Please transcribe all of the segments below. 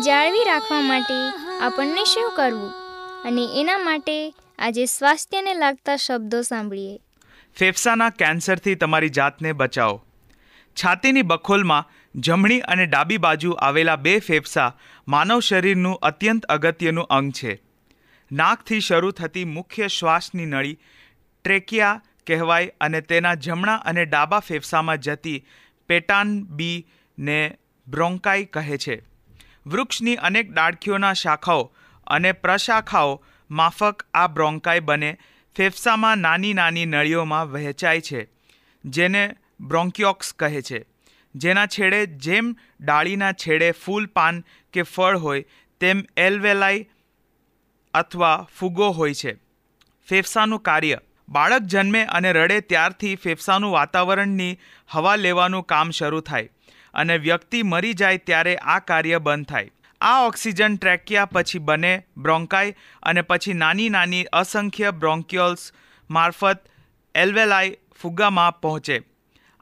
જાળવી રાખવા માટે આપણને શું કરવું? અને એના માટે આજે સ્વાસ્થ્યને લાગતા શબ્દો સાંભળીએ. ફેફસાના કેન્સરથી તમારી જાતને બચાવો. છાતીની બખોલમાં જમણી અને ડાબી બાજુ આવેલા બે ફેફસા માનવ શરીરનું અત્યંત અગત્યનું અંગ છે. નાકથી શરૂ થતી મુખ્ય શ્વાસની નળી ટ્રેકિયા કહેવાય અને તેના જમણા અને ડાબા ફેફસામાં જતી પેટાન બી ને બ્રોન્કાઈ કહે છે. વૃક્ષની અનેક ડાળખીઓના શાખાઓ અને પ્રશાખાઓ માફક આ બ્રોન્કાઈ બને ફેફસામાં નાની નાની નળીઓમાં વહેંચાય છે, જેને બ્રોન્ક્યોક્સ કહે છે. જેના છેડે જેમ ડાળીના છેડે ફૂલ પાન કે ફળ હોય, તેમ એલવેલાઈ અથવા ફુગો હોય છે. ફેફસાનું કાર્ય. બાળક જન્મે અને રડે ત્યારથી ફેફસાનું વાતાવરણની હવા લેવાનું કામ શરૂ થાય. અને વ્યક્તિ મરી જાય ત્યારે આ કાર્ય બંધ થાય. આ ઓક્સિજન ટ્રેકિયા પછી બને બ્રોન્કાઈ અને પછી નાની નાની અસંખ્ય બ્રોન્ક્યોલ્સ મારફત એલ્વેલાઈ ફુગ્ગામાં પહોંચે.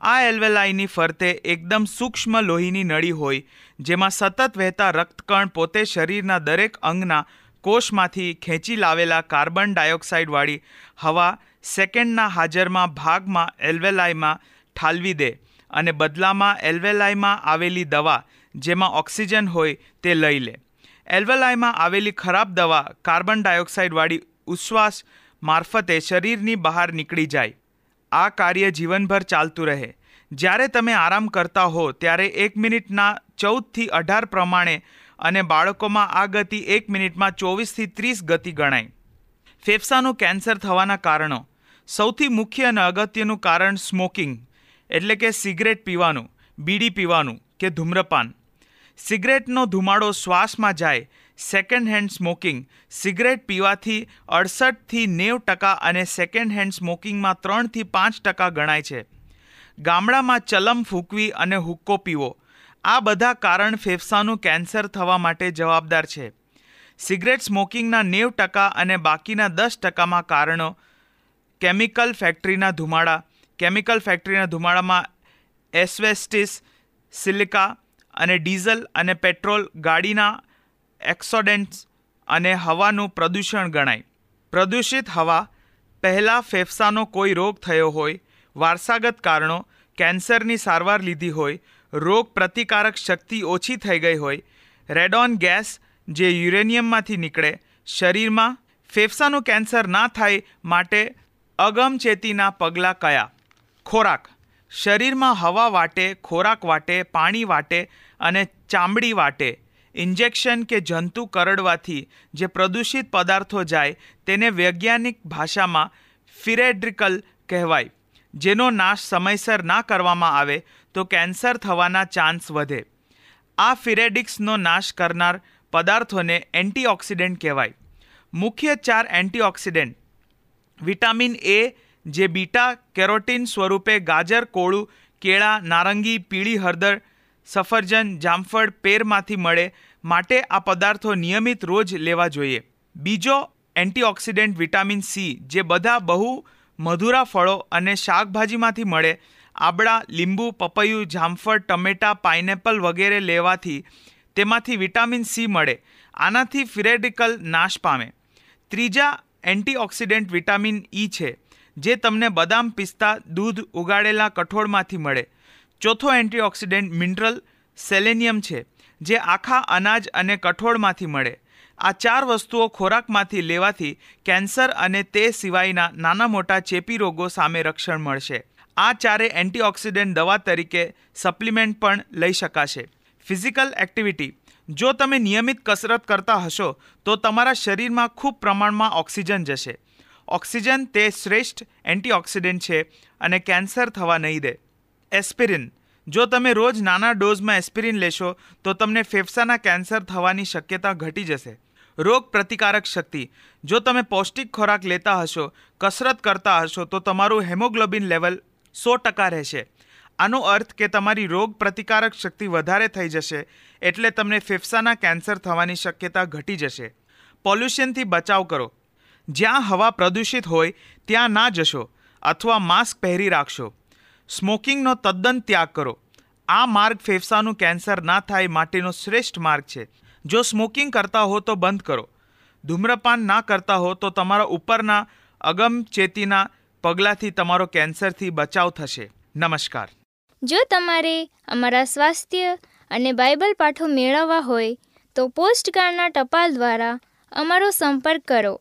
આ એલ્વેલાઈની ફરતે એકદમ સૂક્ષ્મ લોહીની નળી હોય, જેમાં સતત વહેતા રક્તકણ પોતે શરીરના દરેક અંગના કોષમાંથી ખેંચી લાવેલા કાર્બન ડાયોક્સાઇડવાળી હવા સેકન્ડના હાજરમાં ભાગમાં એલ્વેલાઈમાં ઠાલવી દે. અને બદલામાં એલ્વેલાઈમાં આવેલી દવા જેમાં ઓક્સિજન હોય તે લઈ લે. એલ્વેલાઈમાં આવેલી ખરાબ દવા કાર્બન ડાયોક્સાઇડવાળી ઉશ્વાસ મારફતે શરીરની બહાર નીકળી જાય. આ કાર્ય જીવનભર ચાલતું રહે. જ્યારે તમે આરામ કરતા હો ત્યારે એક મિનિટના ચૌદથી અઢાર પ્રમાણે અને બાળકોમાં આ ગતિ એક મિનિટમાં ચોવીસથી ત્રીસ ગતિ ગણાય. ફેફસાનું કેન્સર થવાના કારણો. સૌથી મુખ્ય અને અગત્યનું કારણ સ્મોકિંગ. એટલે કે સિગરેટ પીવાનું, બીડી પીવાનું કે ધૂમ્રપાન. સિગરેટનો ધુમાડો શ્વાસમાં જાય સેકન્ડ હેન્ડ સ્મોકિંગ સિગરેટ પીવાથી અડસઠથી નેવ ટકા અને સેકન્ડ હેન્ડ સ્મોકિંગમાં ત્રણથી પાંચ ટકા ગણાય છે. ગામડામાં ચલમ ફૂંકવી અને હુક્કો પીવો, આ બધા કારણ ફેફસાનું કેન્સર થવા માટે જવાબદાર છે. સિગરેટ સ્મોકિંગના નેવ ટકા અને બાકીના દસ ટકામાં કારણો, કેમિકલ ફેક્ટરીના ધુમાડા કેમિકલ ફેક્ટરીના ધુમાડામાં એસ્વેસ્ટિસ, સિલિકા અને ડીઝલ અને પેટ્રોલ ગાડીના એક્સોડેન્ટ્સ અને હવાનું પ્રદૂષણ ગણાય. પ્રદૂષિત હવા પહેલાં ફેફસાનો કોઈ રોગ થયો હોય, વારસાગત કારણો, કેન્સરની સારવાર લીધી હોય, રોગ પ્રતિકારક શક્તિ ઓછી થઈ ગઈ હોય રેડોન ગેસ જે યુરેનિયમમાંથી નીકળે, શરીરમાં ફેફસાનું કેન્સર ના થાય માટે અગમચેતીના પગલાં કયા? ખોરાક. શરીરમાં હવા વાટે, ખોરાક વાટે, પાણી વાટે અને ચામડી વાટે. ઇન્જેક્શન કે જંતુ કરડવાથી જે પ્રદૂષિત પદાર્થો જાય તેને વૈજ્ઞાનિક ભાષામાં ફિરેડ્રિકલ કહેવાય. જેનો નાશ સમયસર ના કરવામાં આવે તો કેન્સર થવાના ચાન્સ વધે. આ ફિરેડિક્સનો નાશ કરનાર પદાર્થોને એન્ટીઓક્સિડન્ટ કહેવાય. મુખ્ય ચાર એન્ટીઓક્સિડન્ટ. વિટામિન એ જે બીટા કેરોટીન સ્વરૂપે ગાજર, કોળું, કેળા, નારંગી, પીળી હળદર, સફરજન, જામફળ, પેરમાંથી મળે માટે આ પદાર્થો નિયમિત રોજ લેવા જોઈએ. બીજો એન્ટીઓક્સિડન્ટ વિટામિન સી, જે બધા બહુ મધુરા ફળો અને શાકભાજીમાંથી મળે. આબળા, લીંબુ, પપૈયું, જામફળ, ટમેટાં, પાઇનેપલ વગેરે લેવાથી તેમાંથી વિટામિન સી મળે. આનાથી ફિરેડિકલ નાશ પામે. ત્રીજા એન્ટીઓક્સિડન્ટ વિટામિન ઈ છે. જે તમને બદામ પિસ્તા, દૂધ ઉગાડેલા કઠોળમાંથી મળે. ચોથો એન્ટીઓક્સિડન્ટ મિનરલ સેલેનિયમ છે, જે આખા અનાજ અને કઠોળમાંથી મળે. આ ચાર વસ્તુઓ ખોરાકમાંથી લેવાથી કેન્સર અને તે સિવાયના નાના મોટા ચેપી રોગો સામે રક્ષણ મળશે. આ ચારે એન્ટીઓક્સિડન્ટ દવા તરીકે સપ્લિમેન્ટ પણ લઈ શકાશે. Physical activity. જો તમે નિયમિત કસરત કરતા હશો, તો તમારા શરીરમાં ખૂબ પ્રમાણમાં ઓક્સિજન જશે. ઓક્સિજન તે શ્રેષ્ઠ એન્ટીઓક્સિડન્ટ છે અને કેન્સર થવા નહીં દે. એસ્પિરિન. જો તમે રોજ નાના ડોઝમાં એસ્પિરિન લેશો, તો તમને ફેફસાના કેન્સર થવાની શક્યતા ઘટી જશે. રોગ પ્રતિકારક શક્તિ. જો તમે પૌષ્ટિક ખોરાક લેતા હશો, કસરત કરતા હશો, તો તમારું હેમોગ્લોબિન લેવલ સો ટકા રહેશે. આનો અર્થ કે તમારી રોગ પ્રતિકારક શક્તિ વધારે થઈ જશે, એટલે તમને ફેફસાના કેન્સર થવાની શક્યતા ઘટી જશે. પોલ્યુશનથી બચાવ કરો. જ્યાં હવા પ્રદૂષિત હોય, ત્યાં ના જશો અથવા માસ્ક પહેરી રાખશો. સ્મોકિંગનો તદ્દન ત્યાગ કરો. આ માર્ગ ફેફસાનું કેન્સર ના થાય માટેનો શ્રેષ્ઠ માર્ગ છે. જો સ્મોકિંગ કરતા હો તો બંધ કરો. ધૂમ્રપાન ના કરતા હો તો તમારા ઉપરના અગમચેતીના પગલાંથી તમારો કેન્સરથી બચાવ થશે. નમસ્કાર. જો તમારે અમારા સ્વાસ્થ્ય અને બાઇબલ પાઠો મેળવવા હોય, તો પોસ્ટકાર્ડના ટપાલ દ્વારા અમારો સંપર્ક કરો.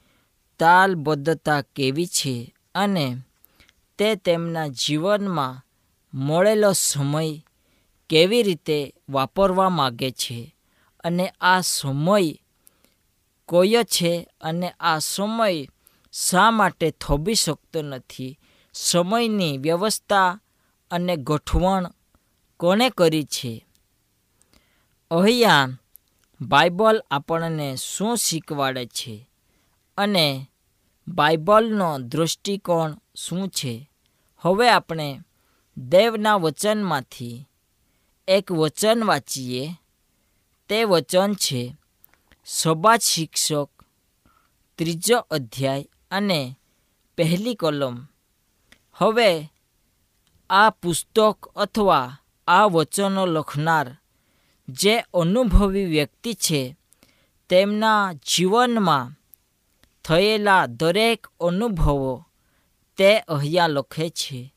તાલબદ્ધતા કેવી છે અને તે તેમના જીવનમાં મળેલો સમય કેવી રીતે વાપરવા માગે છે અને આ સમય કયો છે અને આ સમય શા માટે થોભી શકતો નથી? સમયની વ્યવસ્થા અને ગોઠવણ કોણે કરી છે? અહીંયા બાઇબલ આપણને શું શીખવાડે છે અને બાઇબલનો દૃષ્ટિકોણ શું છે? હવે આપણે દેવના વચનમાંથી એક વચન વાંચીએ. તે વચન છે સભા શિક્ષક ત્રીજો અધ્યાય અને પહેલી કલમ. હવે આ પુસ્તક અથવા આ વચનો લખનાર જે અનુભવી વ્યક્તિ છે તેમના જીવનમાં થયેલા દરેક અનુભવો તે અહીંયા લખે છે.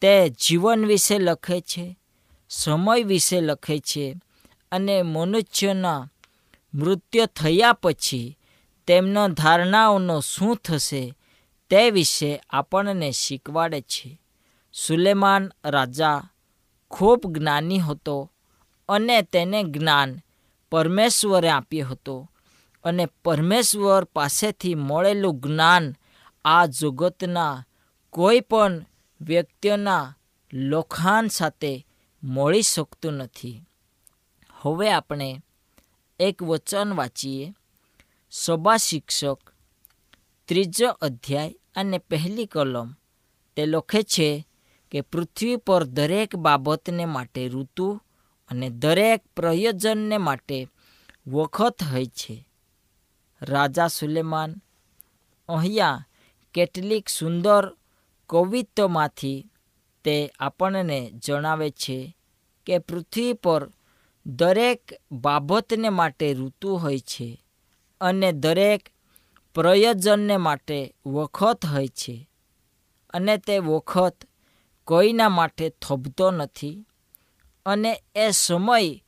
તે જીવન વિશે લખે છે, સમય વિશે લખે છે અને મનુષ્યના મૃત્યુ થયા પછી તેમનો ધારણાઓનો શું થશે તે વિશે આપણને શીખવાડે છે. સુલેમાન રાજા ખૂબ જ્ઞાની હતો અને તેને જ્ઞાન પરમેશ્વરે આપ્યું હતું. અને પરમેશ્વર પાસેથી મળેલું જ્ઞાન આ જગતના કોઈ પણ વ્યક્તિઓના લોખાન સાથે મળી શકતું નથી. હવે આપણે એક વચન વાંચીએ. સભા શિક્ષક ત્રીજો અધ્યાય અને પહેલી કલમ. તે લખે છે કે પૃથ્વી પર દરેક બાબતને માટે ઋતુ અને દરેક પ્રયોજનને માટે વખત હોય છે. રાજા સુલેમાન, અહીંયા કેટલીક સુંદર કવિત્વમાંથી તે આપણને જણાવે છે કે પૃથ્વી પર દરેક બાબતને માટે ઋતુ હોય છે અને દરેક પ્રયોજનને માટે વખત હોય છે અને તે વખત કોઈના માટે થોભતો નથી અને એ સમય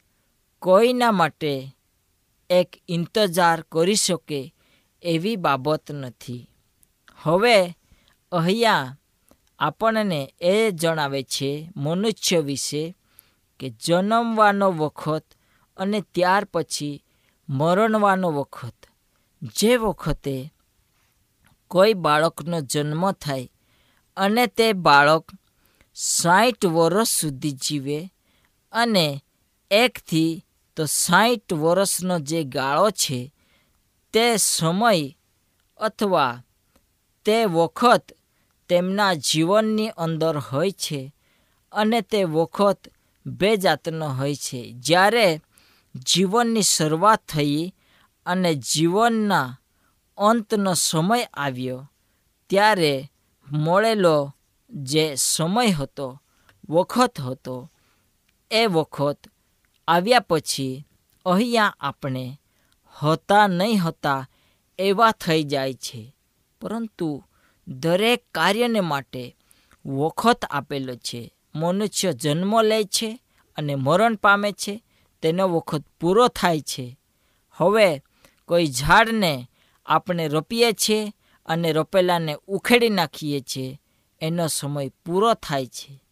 કોઈના માટે એક ઇંતજાર કરી શકે એવી બાબત નથી. હવે અહીંયા આપણને એ જણાવે છે મનુષ્ય વિશે કે જન્મવાનો વખત અને ત્યાર પછી મરણવાનો વખત. જે વખતે કોઈ બાળકનો જન્મ થાય અને તે બાળક સાઠ વર્ષ સુધી જીવે અને એકથી તો સાઠ વર્ષનો જે ગાળો છે, તે સમય અથવા તે વખત તેમના જીવનની અંદર હોય છે અને તે વખત બે જાતનો હોય છે. જ્યારે જીવનની શરૂઆત થઈ અને જીવનના અંતનો સમય આવ્યો, ત્યારે મળેલો જે સમય હતો, વખત હતો, એ વખત આવ્યા પછી અહીંયા આપણે હતા નહીં હતા એવા થઈ જાય છે. પરંતુ દરેક કાર્યને માટે વખત આપેલો છે. મનુષ્ય જન્મ લે છે અને મરણ પામે છે. તેનો વખત પૂરો થાય છે. હવે કોઈ ઝાડને આપણે રોપીએ છીએ અને રોપેલાને ઉખેડી નાખીએ છીએ, એનો સમય પૂરો થાય છે.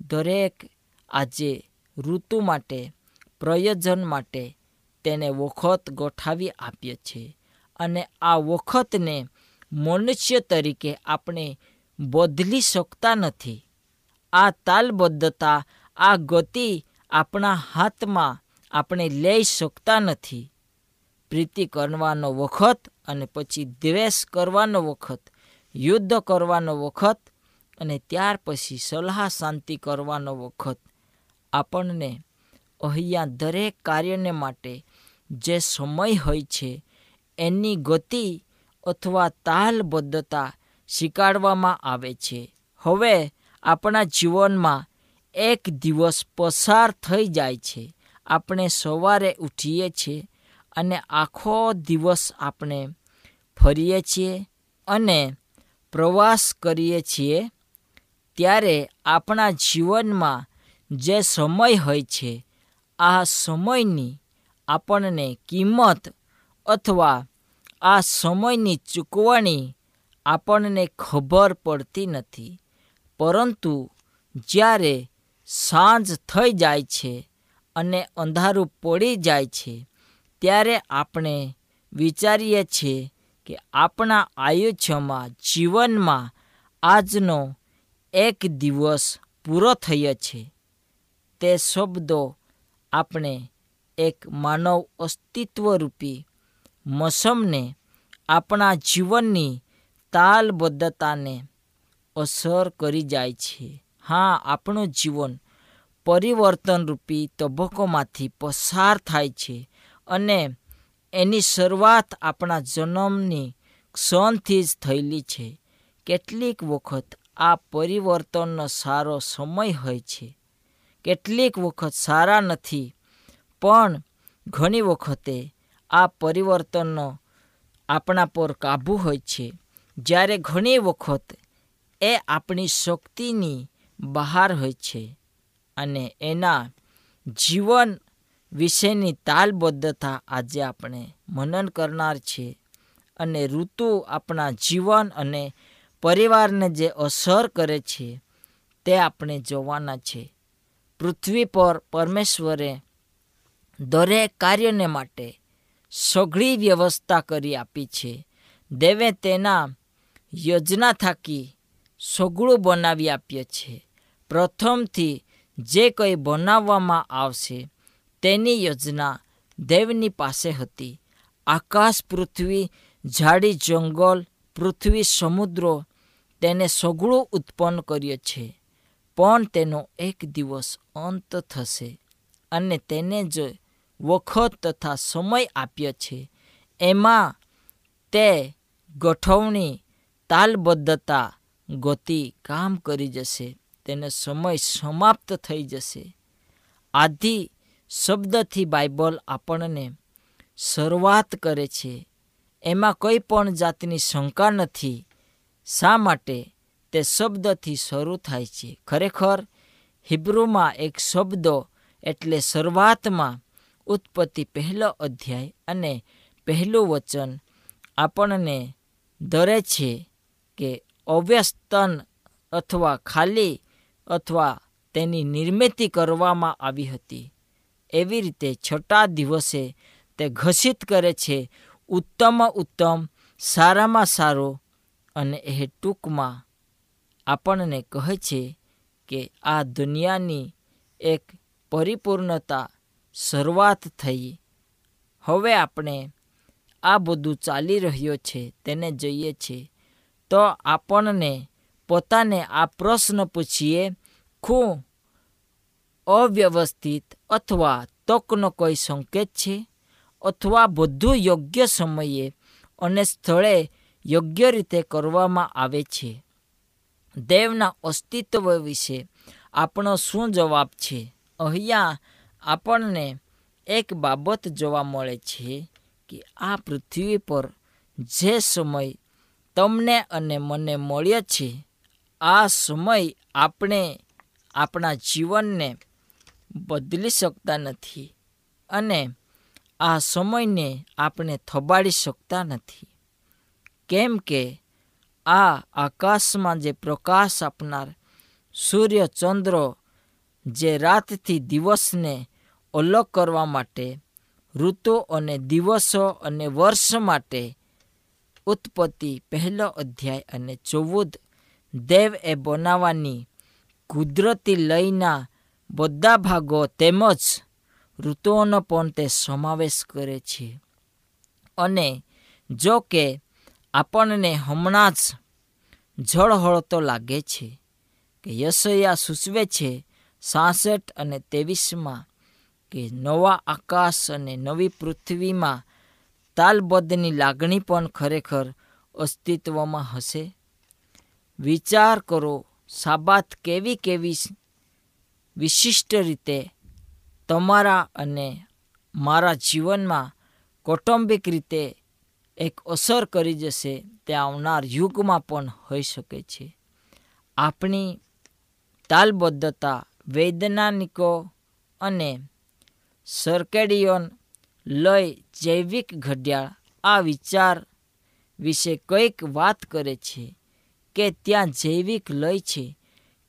દરેક આજે ઋતુ માટે, પ્રયોજન માટે તેને વખત ગોઠાવી આપીએ છે અને આ વખતને મનુષ્ય તરીકે આપણે બદલી શકતા નથી. આ તાલબદ્ધતા, આ ગતિ આપણા હાથમાં આપણે લઈ શકતા નથી. પ્રીતિ કરવાનો વખત અને પછી દ્વેષ કરવાનો વખત, યુદ્ધ કરવાનો વખત અને ત્યાર પછી સલાહ શાંતિ કરવાનો વખત આપણને અહીંયા દરેક કાર્યને માટે જે સમય હોય છે, એની ગતિ અથવા તાલબદ્ધતા શીખવાડવામાં આવે છે. હવે આપણા જીવનમાં એક દિવસ પસાર થઈ જાય છે. આપણે સવારે ઉઠીએ છીએ અને આખો દિવસ આપણે ફરીએ છીએ અને પ્રવાસ કરીએ છીએ. ત્યારે આપણા જીવનમાં જે સમય હોય છે, આ સમયની આપણને કિંમત અથવા આ સમયની ચૂકવણી આપણને ખબર પડતી નથી. પરંતુ જ્યારે સાંજ થઈ જાય છે અને અંધારું પડી જાય છે, ત્યારે આપણે વિચારીએ છીએ કે આપણા આયુષ્યમાં જીવનમાં આજનો એક દિવસ પૂરો થયો છે. તે શબ્દો આપણે એક માનવ અસ્તિત્વરૂપી મોસમને આપણા જીવનની તાલબદ્ધતાને અસર કરી જાય છે. હા, આપણું જીવન પરિવર્તનરૂપી તબક્કોમાંથી પસાર થાય છે અને એની શરૂઆત આપણા જન્મની ક્ષણથી જ થયેલી છે. કેટલીક વખત આ પરિવર્તનનો સારો સમય હોય છે. કેટલીક વખત સારા નથી, પણ ઘણી વખતે આ પરિવર્તનનો આપણા પર કાબુ હોય છે. જ્યારે ઘણી વખત એ આપણી શક્તિની બહાર હોય છે અને એના જીવન વિશેની તાલબદ્ધતા આજે આપણે મનન કરનાર છે અને ઋતુ આપણા જીવન અને પરિવારને જે અસર કરે છે તે આપણે જોવાના છે. પૃથ્વી પર પરમેશ્વરે દરેક કાર્યને માટે સઘળી વ્યવસ્થા કરી આપી છે. દેવે તેના યોજના થાકી સઘળું બનાવી આપ્યું છે. પ્રથમથી જે કંઈ બનાવવામાં આવશે તેની યોજના દેવની પાસે હતી. આકાશ પૃથ્વી, ઝાડી, જંગલ, પૃથ્વી, સમુદ્રો તેને સઘળું ઉત્પન્ન કર્યો છે. પણ તેનો એક દિવસ અંત થશે અને તેને જે વખત તથા સમય આપ્યો છે. એમાં તે ગોઠવણી, તાલબદ્ધતા, ગતિ કામ કરી જશે. તેનો સમય સમાપ્ત થઈ જશે. આદિ શબ્દથી બાઇબલ આપણને શરૂઆત કરે છે. એમાં કોઈ પણ જાતની શંકા નથી. શા માટે? તે શબ્દથી શરૂ થાય છે. ખરેખર, હિબ્રુમાં એક શબ્દ એટલે શરૂઆતમાં ઉત્પત્તિ પહેલો અધ્યાય અને પહેલું વચન આપણને ધરે છે કે અવ્યસ્તન અથવા ખાલી અથવા તેની નિર્મિતિ કરવામાં આવી હતી. એવી રીતે છઠ્ઠા દિવસે તે ઘસિત કરે છે, ઉત્તમ ઉત્તમ, સારામાં સારો અને એ ટૂંકમાં આપણને કહે છે કે આ દુનિયાની એક પરિપૂર્ણતા શરૂઆત થઈ. હવે આપણે આ બધું ચાલી રહ્યો છે તેને જોઈએ છે. તો આપણને પોતાને આ પ્રશ્ન પૂછીએ, શું અવ્યવસ્થિત અથવા તકનો કોઈ સંકેત છે? અથવા બધું યોગ્ય સમયે અને સ્થળે યોગ્ય રીતે કરવામાં આવે છે? દેવના અસ્તિત્વ વિશે આપણો શું જવાબ છે? અહીંયા આપણને એક બાબત જોવા મળે છે કે આ પૃથ્વી પર જે સમય તમને અને મને મળ્યો છે, આ સમય આપણે આપણા જીવનને બદલી શકતા નથી અને આ સમયને આપણે થબાડી શકતા નથી. કેમ કે આ આકાશમાં જે પ્રકાશ આપનાર સૂર્ય ચંદ્ર જે રાતથી દિવસને અલગ કરવા માટે, ઋતુ અને દિવસો અને વર્ષ માટે ઉત્પત્તિ પહેલો અધ્યાય અને ચૌદ, દેવ એ બનાવવાની કુદરતી લયના બધા ભાગો તેમજ ઋતુઓનો પણ તે સમાવેશ કરે છે. અને જો કે આપણને હમણાં જ જળહળતો લાગે છે કે યશયા સૂચવે છે સાસઠ અને ત્રેવીસમાં કે નવા આકાશ અને નવી પૃથ્વીમાં તાલબદ્ધની લાગણી પણ ખરેખર અસ્તિત્વમાં હશે. વિચાર કરો સાબાત કેવી કેવી વિશિષ્ટ રીતે તમારા અને મારા જીવનમાં કૌટુંબિક રીતે એક અસર કરી જશે તે આવનાર યુગમાં પણ હોઈ શકે છે. આપણી તાલબદ્ધતા, વૈજ્ઞાનિકો અને સર્કેડિયોન લય જૈવિક ઘડિયાળ આ વિચાર વિશે કંઈક વાત કરે છે કે ત્યાં જૈવિક લય છે.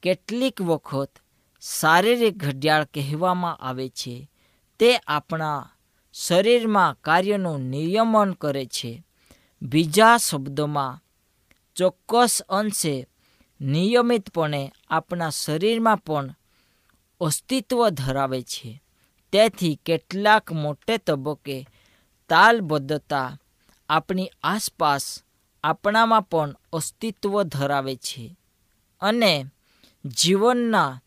કેટલીક વખત શારીરિક ઘડિયાળ કહેવામાં આવે છે તે આપણા શરીરમાં કાર્યનું નિયમન કરે છે. બીજા શબ્દોમાં, ચોક્કસ અંશે નિયમિતપણે આપણા શરીરમાં પણ અસ્તિત્વ ધરાવે છે. તેથી કેટલાક મોટે તબક્કે તાલબદ્ધતા આપણી આસપાસ આપણામાં પણ અસ્તિત્વ ધરાવે છે અને જીવનના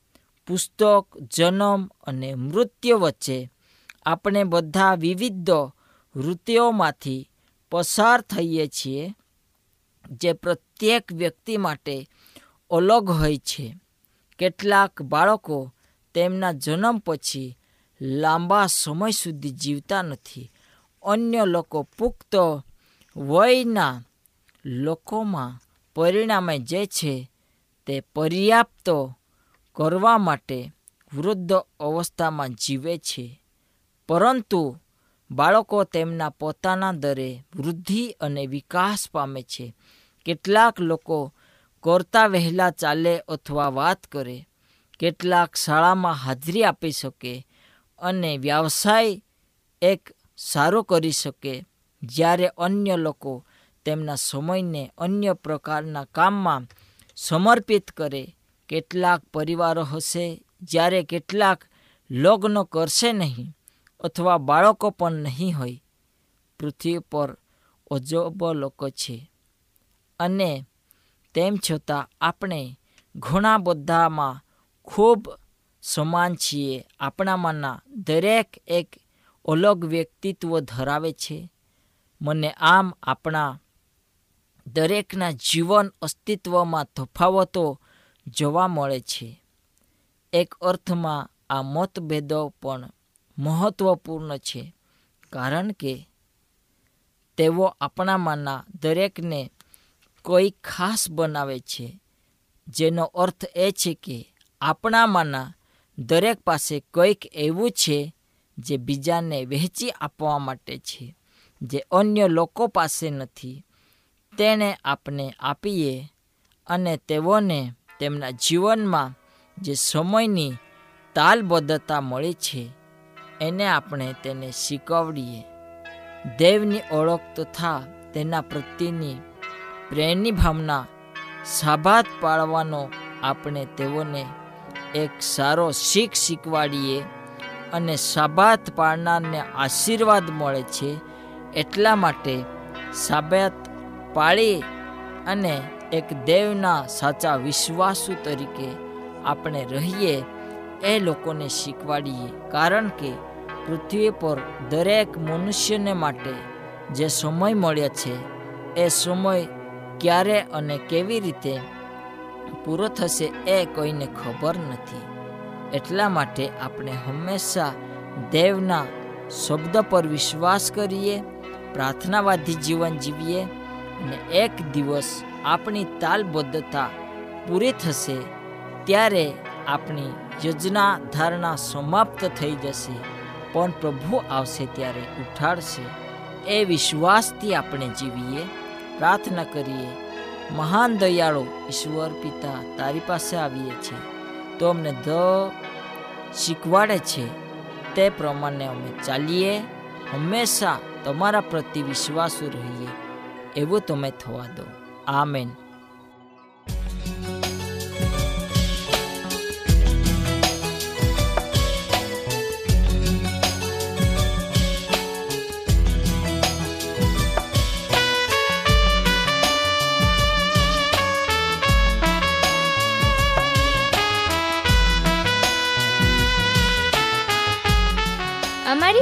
પુસ્તક, જન્મ અને મૃત્યુ વચ્ચે આપણે બધા વિવિધ વૃત્તિઓમાંથી પસાર થઈએ છીએ, જે પ્રત્યેક વ્યક્તિ માટે અલગ હોય છે. કેટલાક બાળકો તેમના જન્મ પછી લાંબા સમય સુધી જીવતા નથી. અન્ય લોકો પુખ્ત વયના લોકોમાં પરિણામે જે છે તે પર્યાપ્ત કરવા માટે વૃદ્ધ અવસ્થામાં જીવે છે. પરંતુ બાળકો તેમના પોતાના દરે વૃદ્ધિ અને વિકાસ પામે છે. કેટલાક લોકો કરતા વહેલા ચાલે અથવા વાત કરે, કેટલાક શાળામાં હાજરી આપી શકે અને વ્યવસાય એક સારો કરી શકે. જ્યારે અન્ય લોકો તેમના સમયને અન્ય પ્રકારના કામમાં સમર્પિત કરે, કેટલાક પરિવારો હશે જ્યારે કેટલાક લગ્ન કરશે નહીં. અથવા બાળકો પણ નહીં હોય. પૃથ્વી પર અજબ લોકો છે. અને તેમ છતાં આપણે ઘણા બધામાં ખૂબ સમાન છીએ. આપણામાંના દરેક એક અલગ વ્યક્તિત્વ ધરાવે છે. મને આમ આપણા દરેકના જીવન અસ્તિત્વમાં તફાવતો જોવા મળે છે. એક અર્થમાં આ મતભેદો પણ મહત્વપૂર્ણ છે. કારણ કે તેઓ આપણામાંના દરેકને કોઈ ખાસ બનાવે છે. જેનો અર્થ એ છે કે આપણામાંના દરેક પાસે કંઈક એવું છે જે બીજાને વહેંચી આપવા માટે છે, જે અન્ય લોકો પાસે નથી. તેણે આપણે આપીએ અને તેઓને તેમના જીવનમાં જે સમયની તાલબદ્ધતા મળી છે એને આપણે તેને શીખવડીએ. દેવની ઓળખ તથા તેના પ્રત્યેની પ્રેમની ભાવના સાભાત પાડવાનો આપણે તેઓને એક સારો શીખ શીખવાડીએ અને સાબાત પાડનારને આશીર્વાદ મળે છે એટલા માટે સાબાત પાળી અને એક દેવના સાચા વિશ્વાસુ તરીકે આપણે રહીએ એ લોકોને શીખવાડીએ. કારણ કે પૃથ્વી પર દરેક મનુષ્યને માટે જે સમય મળ્યો છે, એ સમય ક્યારે અને કેવી રીતે પૂરો થશે એ કોઈને ખબર નથી. એટલા માટે આપણે હંમેશા દેવના શબ્દ પર વિશ્વાસ કરીએ પ્રાર્થનાવાદી જીવન જીવીએ અને એક દિવસ આપણી તાલબદ્ધતા પૂરી થશે ત્યારે આપણી યોજના ધારણા સમાપ્ત થઈ જશે. પણ પ્રભુ આવશે ત્યારે ઉઠાડશે. એ વિશ્વાસથી આપણે જીવીએ, પ્રાર્થના કરીએ. મહાન દયાળો ઈશ્વર પિતા તારી પાસે આવીએ છીએ તો અમને દ શીખવાડે છે. તે પ્રમાણે અમે ચાલીએ. હંમેશા તમારા પ્રતિ વિશ્વાસુ રહીએ. એવું તમે થવા દો. આમેન.